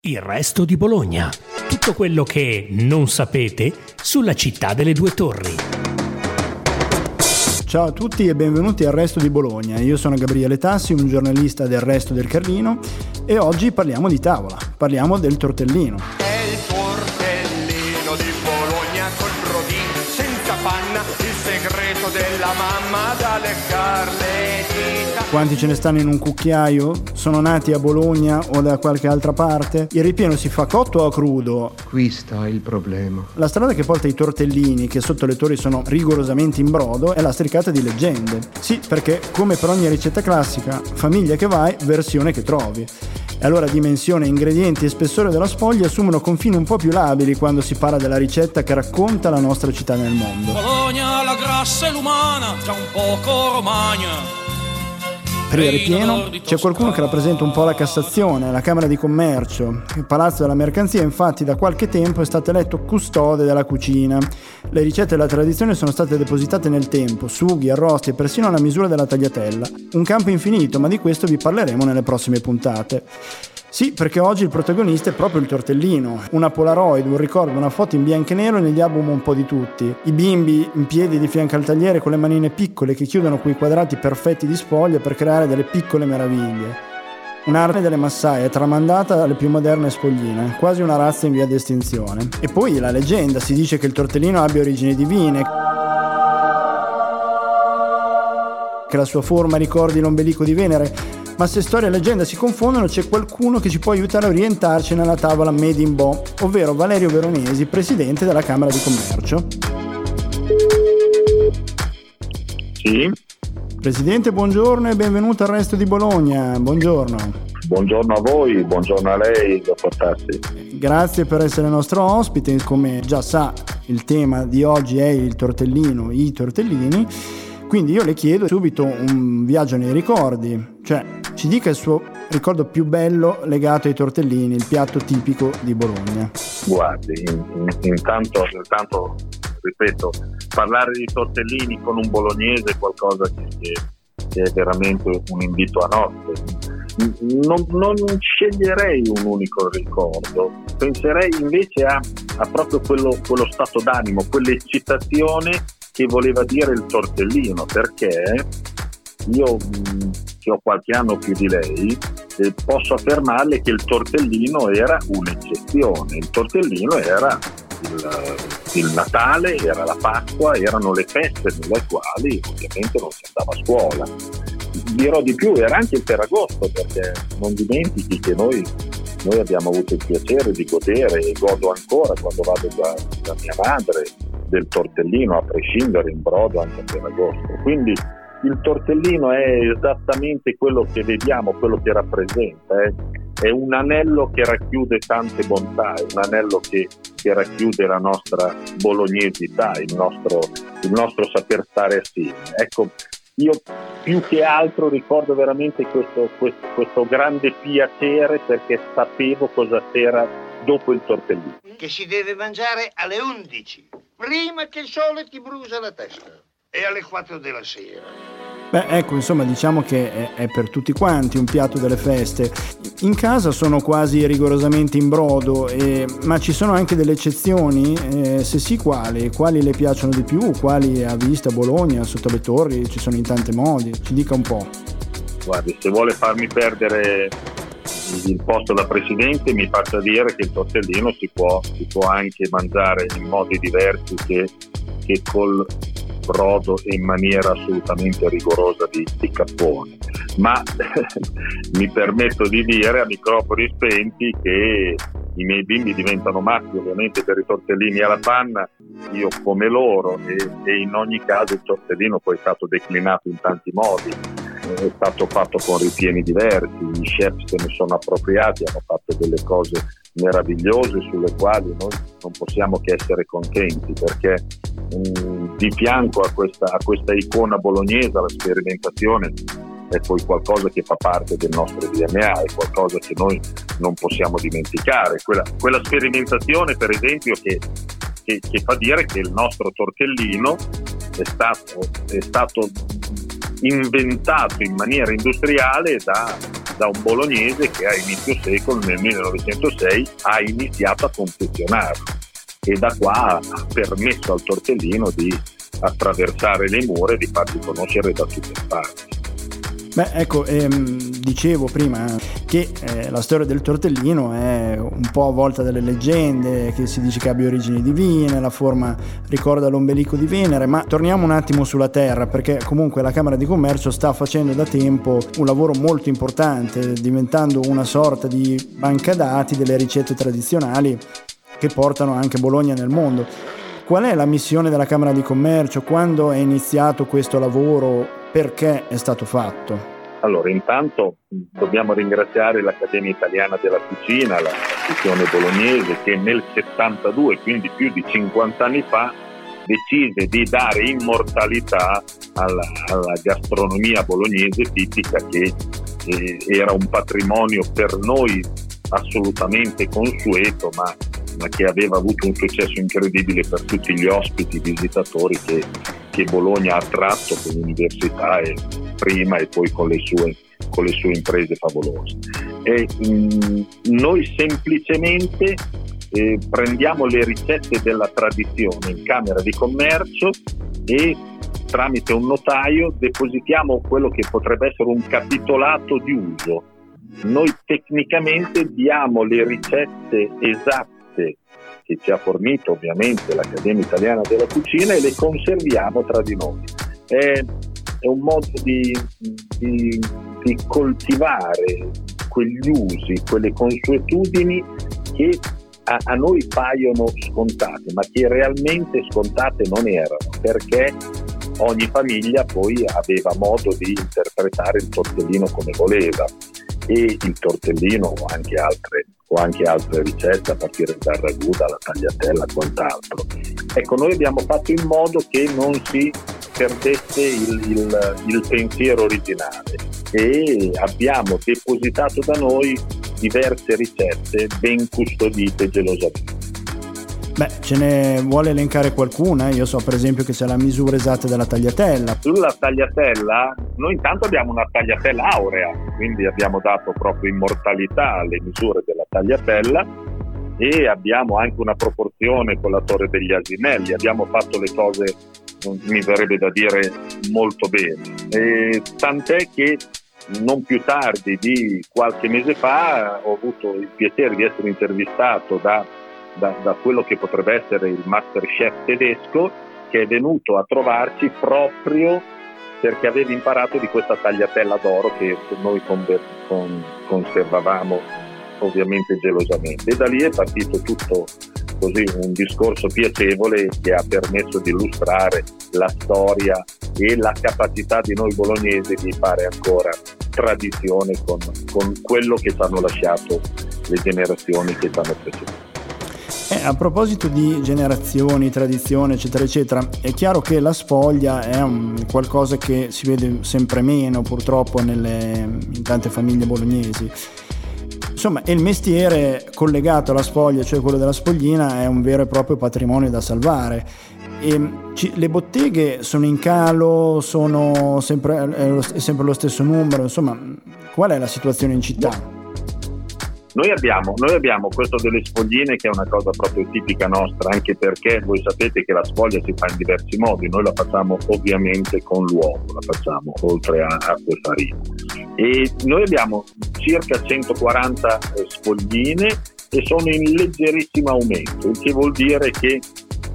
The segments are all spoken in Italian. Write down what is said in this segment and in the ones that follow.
Il resto di Bologna. Tutto quello che non sapete sulla città delle due torri. Ciao a tutti e benvenuti al Resto di Bologna. Io sono Gabriele Tassi, un giornalista del Resto del Carlino e oggi parliamo di tavola, parliamo del tortellino. Segreto della mamma da leccar le dita. Quanti ce ne stanno in un cucchiaio? Sono nati a Bologna o da qualche altra parte? Il ripieno si fa cotto o crudo? Qui sta il problema. La strada che porta i tortellini, che sotto le torri sono rigorosamente in brodo, è lastricata di leggende. Sì, perché come per ogni ricetta classica, famiglia che vai, versione che trovi. E allora dimensione, ingredienti e spessore della sfoglia assumono confini un po' più labili quando si parla della ricetta che racconta la nostra città nel mondo. Bologna, la grassa e l'umana, già un poco romagna. Per il ripieno c'è qualcuno che rappresenta un po' la Cassazione, la Camera di Commercio. Il Palazzo della Mercanzia infatti da qualche tempo è stato eletto custode della cucina. Le ricette della tradizione sono state depositate nel tempo, sughi, arrosti e persino alla misura della tagliatella. Un campo infinito, ma di questo vi parleremo nelle prossime puntate. Sì, perché oggi il protagonista è proprio il tortellino. Una Polaroid, un ricordo, una foto in bianco e nero negli album un po' di tutti. I bimbi in piedi di fianco al tagliere con le manine piccole che chiudono quei quadrati perfetti di spoglia per creare delle piccole meraviglie. Un'arte delle massaie tramandata dalle più moderne spogline, quasi una razza in via di estinzione. E poi la leggenda, si dice che il tortellino abbia origini divine, che la sua forma ricordi l'ombelico di Venere, ma se storia e leggenda si confondono c'è qualcuno che ci può aiutare a orientarci nella tavola Made in Bo, ovvero Valerio Veronesi, presidente della Camera di Commercio. Sì, Presidente, buongiorno e benvenuto al resto di Bologna. Buongiorno. buongiorno a voi, buongiorno a lei, dottor Tassi. Grazie per essere nostro ospite. Come già sa, il tema di oggi è il tortellino, i tortellini. Quindi io le chiedo subito un viaggio nei ricordi, cioè ci dica il suo ricordo più bello legato ai tortellini, il piatto tipico di Bologna. Guardi, in- in- intanto, intanto, ripeto, parlare di tortellini con un bolognese è qualcosa che, che- è veramente un invito a nozze. Non, non sceglierei un unico ricordo, penserei invece a, a proprio quello, quello stato d'animo, quell'eccitazione che voleva dire il tortellino, perché io che ho qualche anno più di lei eh, posso affermarle che il tortellino era un'eccezione, il tortellino era il, il Natale, era la Pasqua, erano le feste nelle quali ovviamente non si andava a scuola. Dirò di più, era anche il Ferragosto perché non dimentichi che noi, noi abbiamo avuto il piacere di godere e godo ancora quando vado da, da mia madre del tortellino a prescindere in brodo anche a Ferragosto. Quindi il tortellino è esattamente quello che vediamo, quello che rappresenta. eh. È un anello che racchiude tante bontà, è un anello che, che racchiude la nostra bolognesità, il nostro, il nostro saper stare assieme. Ecco, io più che altro ricordo veramente questo, questo, questo grande piacere perché sapevo cosa c'era dopo il tortellino. che si deve mangiare alle 11, prima che il sole ti brucia la testa, e alle 4 della sera. Beh, ecco, insomma, diciamo che è, è per tutti quanti un piatto delle feste. In casa sono quasi rigorosamente in brodo, e- ma ci sono anche delle eccezioni? Eh, se sì, quali? Quali le piacciono di più? Quali a vista, a Bologna, sotto le torri? Ci sono in tanti modi. Ci dica un po'. Guardi, se vuole farmi perdere il posto da presidente mi faccia dire che il tortellino si può, si può anche mangiare in modi diversi che, che col brodo e in maniera assolutamente rigorosa di, di cappone. Ma mi permetto di dire a microfoni spenti che i miei bimbi diventano matti ovviamente per i tortellini alla panna, io come loro e, e in ogni caso il tortellino poi è stato declinato in tanti modi, è stato fatto con ripieni diversi, gli chef se ne sono appropriati, hanno fatto delle cose meravigliose sulle quali noi non possiamo che essere contenti perché mh, di fianco a questa, a questa icona bolognese, la sperimentazione è poi qualcosa che fa parte del nostro DNA, è qualcosa che noi non possiamo dimenticare. Quella, quella sperimentazione, per esempio, che, che- che fa dire che il nostro tortellino è stato, è stato inventato in maniera industriale da, da un bolognese che a inizio secolo, nel 1906, ha iniziato a confezionarlo e da qua ha permesso al tortellino di attraversare le mura e di farsi conoscere da tutte le parti. Beh, ecco, ehm, dicevo prima che eh, la storia del tortellino è un po' avvolta dalle leggende, che si dice che abbia origini divine, la forma ricorda l'ombelico di Venere, ma torniamo un attimo sulla terra, perché comunque la Camera di Commercio sta facendo da tempo un lavoro molto importante, diventando una sorta di banca dati delle ricette tradizionali che portano anche Bologna nel mondo. Qual è la missione della Camera di Commercio? Quando è iniziato questo lavoro? Perché è stato fatto? Allora, intanto dobbiamo ringraziare l'Accademia Italiana della Cucina, la sezione bolognese, che nel 72, quindi più di 50 anni fa, decise di dare immortalità alla, alla gastronomia bolognese tipica che eh, era un patrimonio per noi assolutamente consueto, ma ma che aveva avuto un successo incredibile per tutti gli ospiti, visitatori che, che Bologna ha attratto con l'università e prima e poi con le sue, con le sue imprese favolose. E, mh, mm, noi semplicemente eh, prendiamo le ricette della tradizione in Camera di Commercio e tramite un notaio depositiamo quello che potrebbe essere un capitolato di uso. Noi tecnicamente diamo le ricette esatte che ci ha fornito ovviamente l'Accademia Italiana della Cucina e le conserviamo tra di noi. È, è un modo di, di, di coltivare quegli usi, quelle consuetudini che a, a, noi paiono scontate, ma che realmente scontate non erano, perché ogni famiglia poi aveva modo di interpretare il tortellino come voleva e il tortellino o anche altre o anche altre ricette a partire dal ragù, dalla tagliatella e quant'altro. Ecco, noi abbiamo fatto in modo che non si perdesse il, il, il pensiero originale e abbiamo depositato da noi diverse ricette ben custodite gelosamente. Beh, ce ne vuole elencare qualcuna? Io so per esempio che c'è la misura esatta della tagliatella. Sulla tagliatella, noi intanto abbiamo una tagliatella aurea, quindi abbiamo dato proprio immortalità alle misure della tagliatella e abbiamo anche una proporzione con la torre degli asinelli, abbiamo fatto le cose, mi verrebbe da dire, molto bene. E tant'è che non più tardi di qualche mese fa ho avuto il piacere di essere intervistato da da, da quello che potrebbe essere il master chef tedesco che è venuto a trovarci proprio perché aveva imparato di questa tagliatella d'oro che noi conservavamo ovviamente gelosamente. E da lì è partito tutto così un discorso piacevole che ha permesso di illustrare la storia e la capacità di noi bolognesi di fare ancora tradizione con, con quello che ci hanno lasciato le generazioni che ci hanno preceduto. Eh, a proposito di generazioni, tradizioni, eccetera, eccetera, è chiaro che la spoglia è un, qualcosa che si vede sempre meno purtroppo nelle, in tante famiglie bolognesi. Insomma, il mestiere collegato alla spoglia, cioè quello della spoglina, è un vero e proprio patrimonio da salvare. E, ci, le botteghe sono in calo, sono sempre, è, lo, è sempre lo stesso numero, insomma, qual è la situazione in città? Noi abbiamo, noi abbiamo, questo delle spogline che è una cosa proprio tipica nostra, anche perché voi sapete che la spoglia si fa in diversi modi, noi la facciamo ovviamente con l'uovo, la facciamo oltre a acqua e farina. E noi abbiamo circa 140 eh, spogline e sono in leggerissimo aumento, il che vuol dire che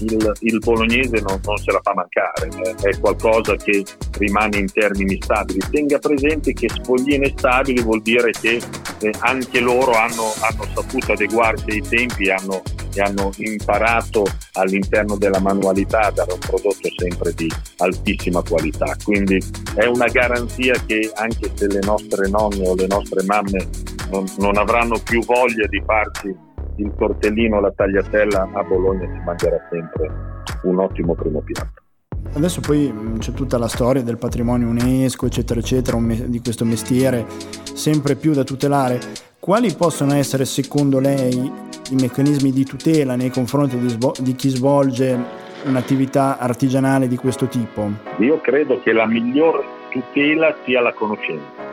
il, il bolognese non, non, se la fa mancare, eh, è qualcosa che rimane in termini stabili. Tenga presente che spogline stabili vuol dire che eh, anche loro hanno, hanno, saputo adeguarsi ai tempi e hanno, e hanno imparato all'interno della manualità a dare un prodotto sempre di altissima qualità. Quindi è una garanzia che anche se le nostre nonne o le nostre mamme non, non avranno più voglia di farsi il tortellino, la tagliatella a Bologna si mangerà sempre un ottimo primo piatto. Adesso poi c'è tutta la storia del patrimonio UNESCO, eccetera, eccetera, di questo mestiere sempre più da tutelare. Quali possono essere, secondo lei, i meccanismi di tutela nei confronti di, svol- di chi svolge un'attività artigianale di questo tipo? Io credo che la miglior tutela sia la conoscenza.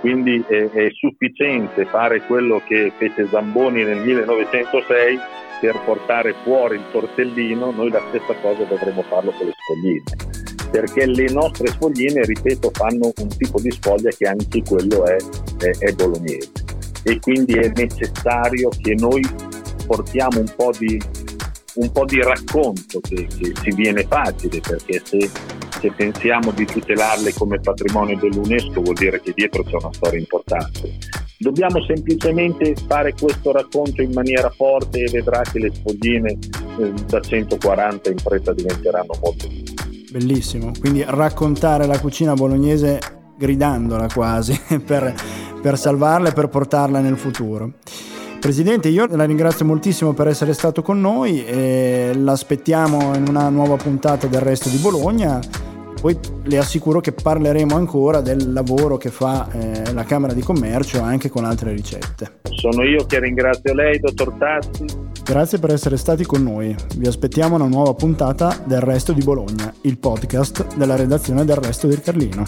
Quindi è, è sufficiente fare quello che fece Zamboni nel 1906 per portare fuori il tortellino, noi la stessa cosa dovremmo farlo con le spogline perché le nostre spogline, ripeto, fanno un tipo di sfoglia che anche quello è, è, è bolognese. E quindi è necessario che noi portiamo un po' di, un po di racconto che, che ci viene facile perché se, se, pensiamo di tutelarle come patrimonio dell'UNESCO vuol dire che dietro c'è una storia importante. Dobbiamo semplicemente fare questo racconto in maniera forte e vedrà che le spogline eh, da 140 in fretta diventeranno molto più bellissimo. Quindi raccontare la cucina bolognese gridandola quasi per, per salvarla e per portarla nel futuro. Presidente, io la ringrazio moltissimo per essere stato con noi e l'aspettiamo in una nuova puntata del resto di Bologna. Poi le assicuro che parleremo ancora del lavoro che fa eh, la Camera di Commercio anche con altre ricette. Sono io che ringrazio lei, dottor Tassi, Grazie per essere stati con noi. Vi aspettiamo una nuova puntata del Resto di Bologna, il podcast della redazione del Resto del Carlino.